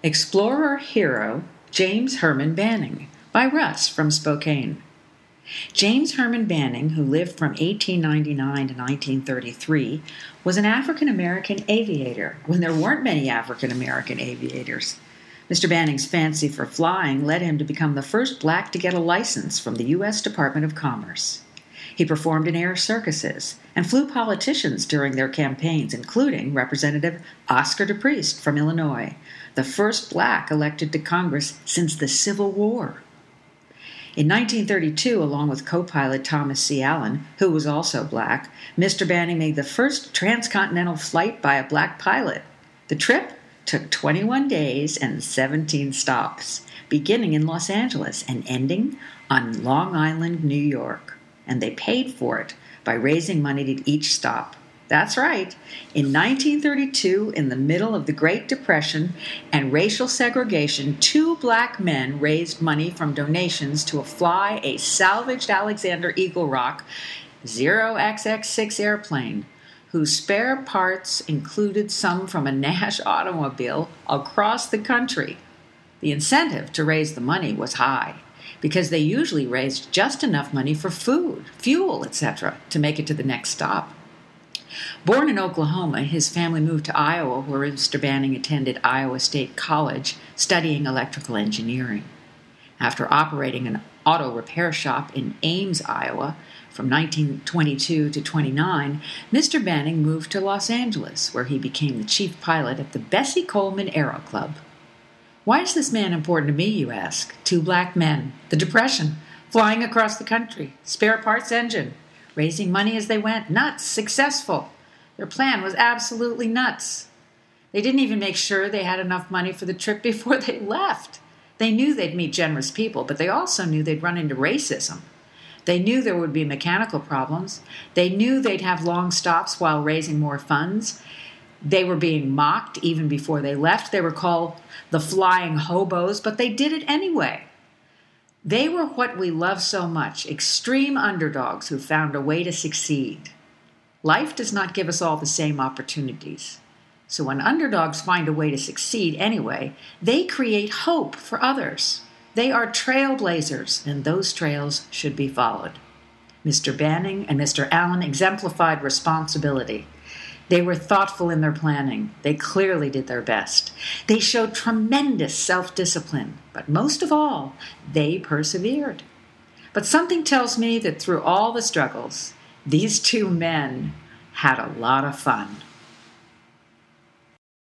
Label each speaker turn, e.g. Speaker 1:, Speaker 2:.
Speaker 1: Explorer Hero James Herman Banning by Russ from Spokane. James Herman Banning, who lived from 1899 to 1933, was an African American aviator when there weren't many African American aviators. Mr. Banning's fancy for flying led him to become the first black to get a license from the U.S. Department of Commerce. He performed in air circuses and flew politicians during their campaigns, including Representative Oscar DePriest from Illinois, the first black elected to Congress since the Civil War. In 1932, along with co pilot Thomas C. Allen, who was also black, Mr. Banning made the first transcontinental flight by a black pilot. The trip took 21 days and 17 stops, beginning in Los Angeles and ending on Long Island, New York and they paid for it by raising money at each stop. That's right. In 1932, in the middle of the Great Depression and racial segregation, two black men raised money from donations to fly a salvaged Alexander Eagle Rock OXX6 airplane, whose spare parts included some from a Nash automobile across the country. The incentive to raise the money was high because they usually raised just enough money for food, fuel, etc., to make it to the next stop. Born in Oklahoma, his family moved to Iowa, where Mr. Banning attended Iowa State College studying electrical engineering. After operating an auto repair shop in Ames, Iowa, from 1922 to 29, Mr. Banning moved to Los Angeles, where he became the chief pilot at the Bessie Coleman Aero Club. Why is this man important to me, you ask? Two black men, the Depression, flying across the country, spare parts engine, raising money as they went, nuts, successful. Their plan was absolutely nuts. They didn't even make sure they had enough money for the trip before they left. They knew they'd meet generous people, but they also knew they'd run into racism. They knew there would be mechanical problems. They knew they'd have long stops while raising more funds. They were being mocked even before they left. They were called the flying hobos, but they did it anyway. They were what we love so much extreme underdogs who found a way to succeed. Life does not give us all the same opportunities. So when underdogs find a way to succeed anyway, they create hope for others. They are trailblazers, and those trails should be followed. Mr. Banning and Mr. Allen exemplified responsibility. They were thoughtful in their planning. They clearly did their best. They showed tremendous self discipline, but most of all, they persevered. But something tells me that through all the struggles, these two men had a lot of fun.